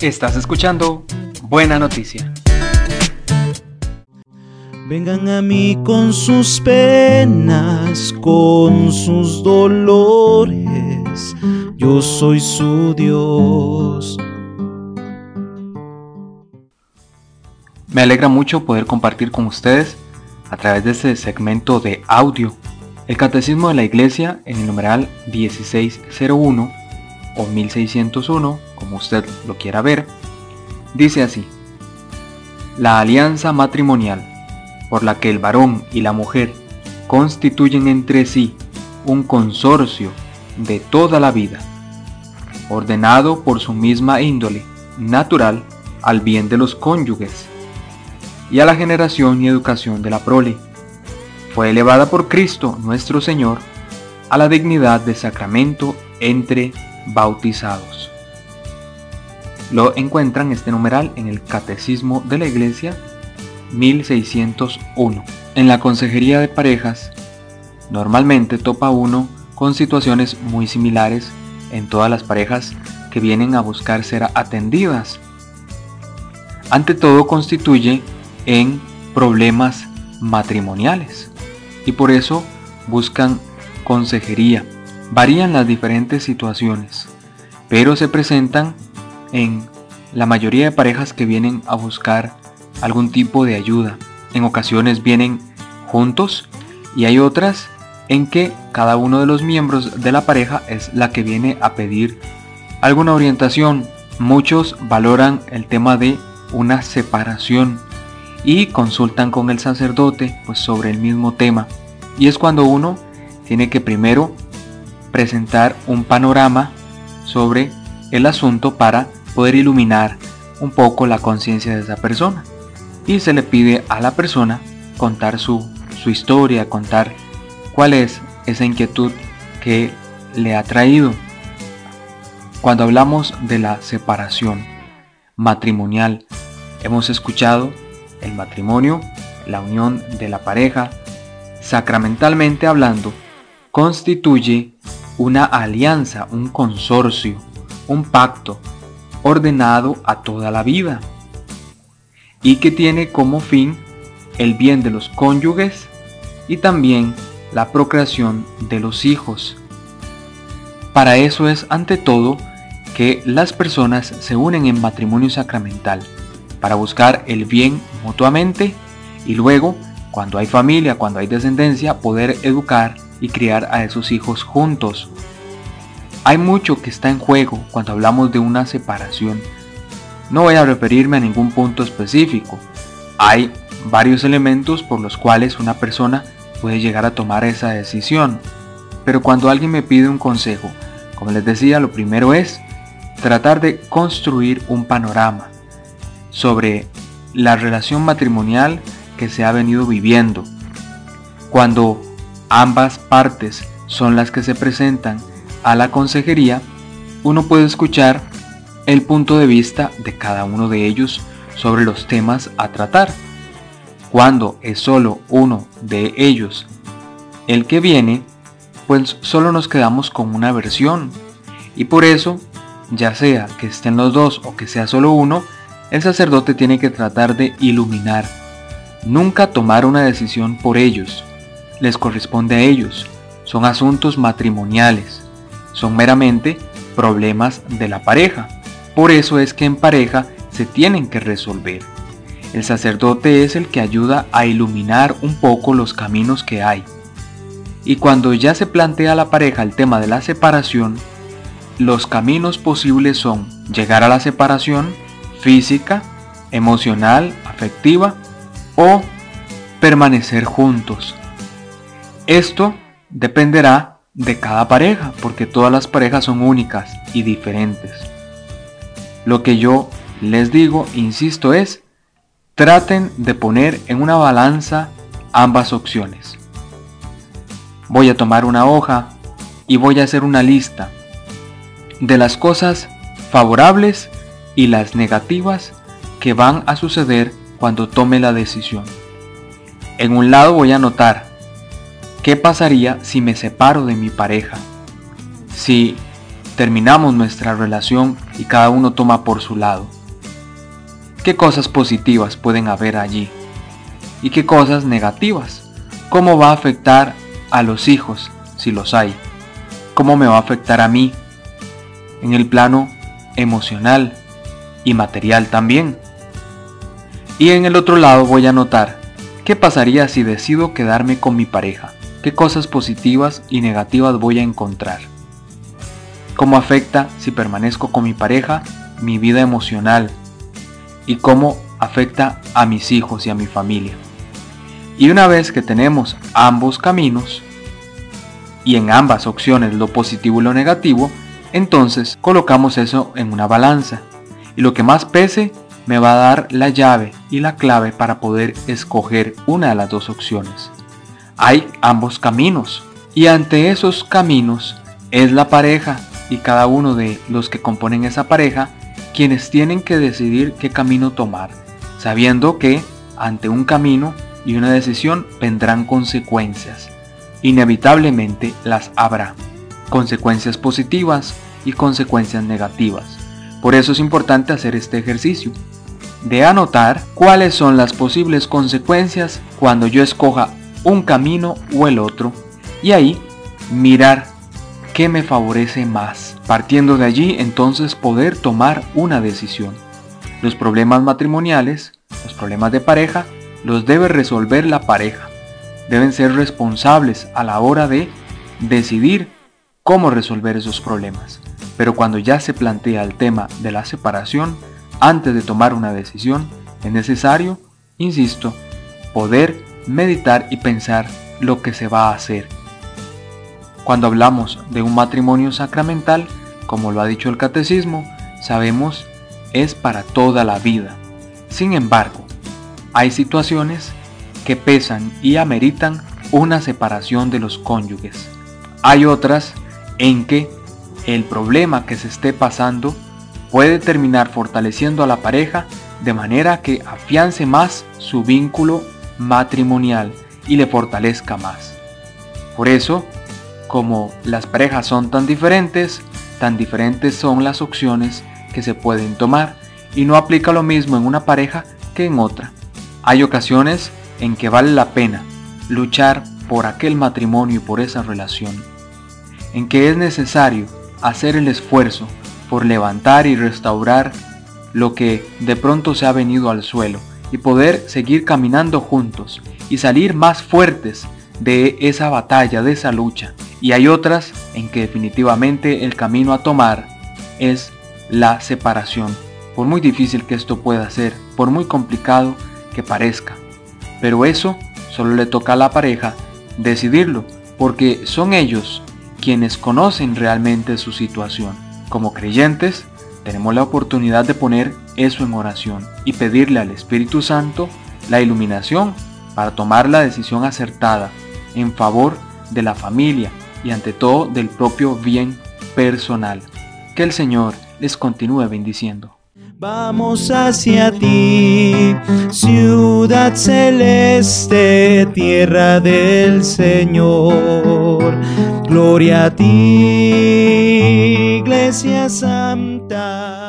Estás escuchando Buena Noticia. Vengan a mí con sus penas, con sus dolores, yo soy su Dios. Me alegra mucho poder compartir con ustedes a través de este segmento de audio el Catecismo de la Iglesia en el numeral 1601 o 1601, como usted lo quiera ver, dice así, la alianza matrimonial por la que el varón y la mujer constituyen entre sí un consorcio de toda la vida, ordenado por su misma índole natural al bien de los cónyuges y a la generación y educación de la prole. Fue elevada por Cristo nuestro Señor a la dignidad de sacramento entre bautizados. Lo encuentran este numeral en el Catecismo de la Iglesia 1601. En la consejería de parejas, normalmente topa uno con situaciones muy similares en todas las parejas que vienen a buscar ser atendidas. Ante todo constituye en problemas matrimoniales y por eso buscan consejería. Varían las diferentes situaciones, pero se presentan en la mayoría de parejas que vienen a buscar algún tipo de ayuda. En ocasiones vienen juntos y hay otras en que cada uno de los miembros de la pareja es la que viene a pedir alguna orientación. Muchos valoran el tema de una separación y consultan con el sacerdote pues sobre el mismo tema. Y es cuando uno tiene que primero presentar un panorama sobre el asunto para poder iluminar un poco la conciencia de esa persona y se le pide a la persona contar su, su historia, contar cuál es esa inquietud que le ha traído. Cuando hablamos de la separación matrimonial, hemos escuchado el matrimonio, la unión de la pareja, sacramentalmente hablando, constituye una alianza, un consorcio, un pacto ordenado a toda la vida y que tiene como fin el bien de los cónyuges y también la procreación de los hijos. Para eso es ante todo que las personas se unen en matrimonio sacramental, para buscar el bien mutuamente y luego, cuando hay familia, cuando hay descendencia, poder educar y criar a esos hijos juntos. Hay mucho que está en juego cuando hablamos de una separación no voy a referirme a ningún punto específico. Hay varios elementos por los cuales una persona puede llegar a tomar esa decisión. Pero cuando alguien me pide un consejo, como les decía, lo primero es tratar de construir un panorama sobre la relación matrimonial que se ha venido viviendo. Cuando ambas partes son las que se presentan a la consejería, uno puede escuchar el punto de vista de cada uno de ellos sobre los temas a tratar. Cuando es solo uno de ellos el que viene, pues solo nos quedamos con una versión. Y por eso, ya sea que estén los dos o que sea solo uno, el sacerdote tiene que tratar de iluminar. Nunca tomar una decisión por ellos. Les corresponde a ellos. Son asuntos matrimoniales. Son meramente problemas de la pareja. Por eso es que en pareja se tienen que resolver. El sacerdote es el que ayuda a iluminar un poco los caminos que hay. Y cuando ya se plantea la pareja el tema de la separación, los caminos posibles son llegar a la separación física, emocional, afectiva o permanecer juntos. Esto dependerá de cada pareja porque todas las parejas son únicas y diferentes. Lo que yo les digo, insisto, es traten de poner en una balanza ambas opciones. Voy a tomar una hoja y voy a hacer una lista de las cosas favorables y las negativas que van a suceder cuando tome la decisión. En un lado voy a anotar qué pasaría si me separo de mi pareja, si terminamos nuestra relación y cada uno toma por su lado. ¿Qué cosas positivas pueden haber allí? ¿Y qué cosas negativas? ¿Cómo va a afectar a los hijos, si los hay? ¿Cómo me va a afectar a mí? En el plano emocional y material también. Y en el otro lado voy a notar qué pasaría si decido quedarme con mi pareja, qué cosas positivas y negativas voy a encontrar. Cómo afecta si permanezco con mi pareja mi vida emocional y cómo afecta a mis hijos y a mi familia. Y una vez que tenemos ambos caminos, y en ambas opciones lo positivo y lo negativo, entonces colocamos eso en una balanza. Y lo que más pese me va a dar la llave y la clave para poder escoger una de las dos opciones. Hay ambos caminos y ante esos caminos es la pareja y cada uno de los que componen esa pareja quienes tienen que decidir qué camino tomar, sabiendo que ante un camino y una decisión vendrán consecuencias. Inevitablemente las habrá. Consecuencias positivas y consecuencias negativas. Por eso es importante hacer este ejercicio de anotar cuáles son las posibles consecuencias cuando yo escoja un camino o el otro y ahí mirar qué me favorece más. Partiendo de allí entonces poder tomar una decisión. Los problemas matrimoniales, los problemas de pareja, los debe resolver la pareja. Deben ser responsables a la hora de decidir cómo resolver esos problemas. Pero cuando ya se plantea el tema de la separación, antes de tomar una decisión, es necesario, insisto, poder meditar y pensar lo que se va a hacer. Cuando hablamos de un matrimonio sacramental, como lo ha dicho el catecismo, sabemos es para toda la vida. Sin embargo, hay situaciones que pesan y ameritan una separación de los cónyuges. Hay otras en que el problema que se esté pasando puede terminar fortaleciendo a la pareja de manera que afiance más su vínculo matrimonial y le fortalezca más. Por eso, como las parejas son tan diferentes, tan diferentes son las opciones que se pueden tomar y no aplica lo mismo en una pareja que en otra. Hay ocasiones en que vale la pena luchar por aquel matrimonio y por esa relación, en que es necesario hacer el esfuerzo por levantar y restaurar lo que de pronto se ha venido al suelo y poder seguir caminando juntos y salir más fuertes de esa batalla, de esa lucha. Y hay otras en que definitivamente el camino a tomar es la separación. Por muy difícil que esto pueda ser, por muy complicado que parezca. Pero eso solo le toca a la pareja decidirlo, porque son ellos quienes conocen realmente su situación. Como creyentes, tenemos la oportunidad de poner eso en oración y pedirle al Espíritu Santo la iluminación para tomar la decisión acertada en favor de la familia y ante todo del propio bien personal. Que el Señor les continúe bendiciendo. Vamos hacia ti, ciudad celeste, tierra del Señor. Gloria a ti, iglesia santa.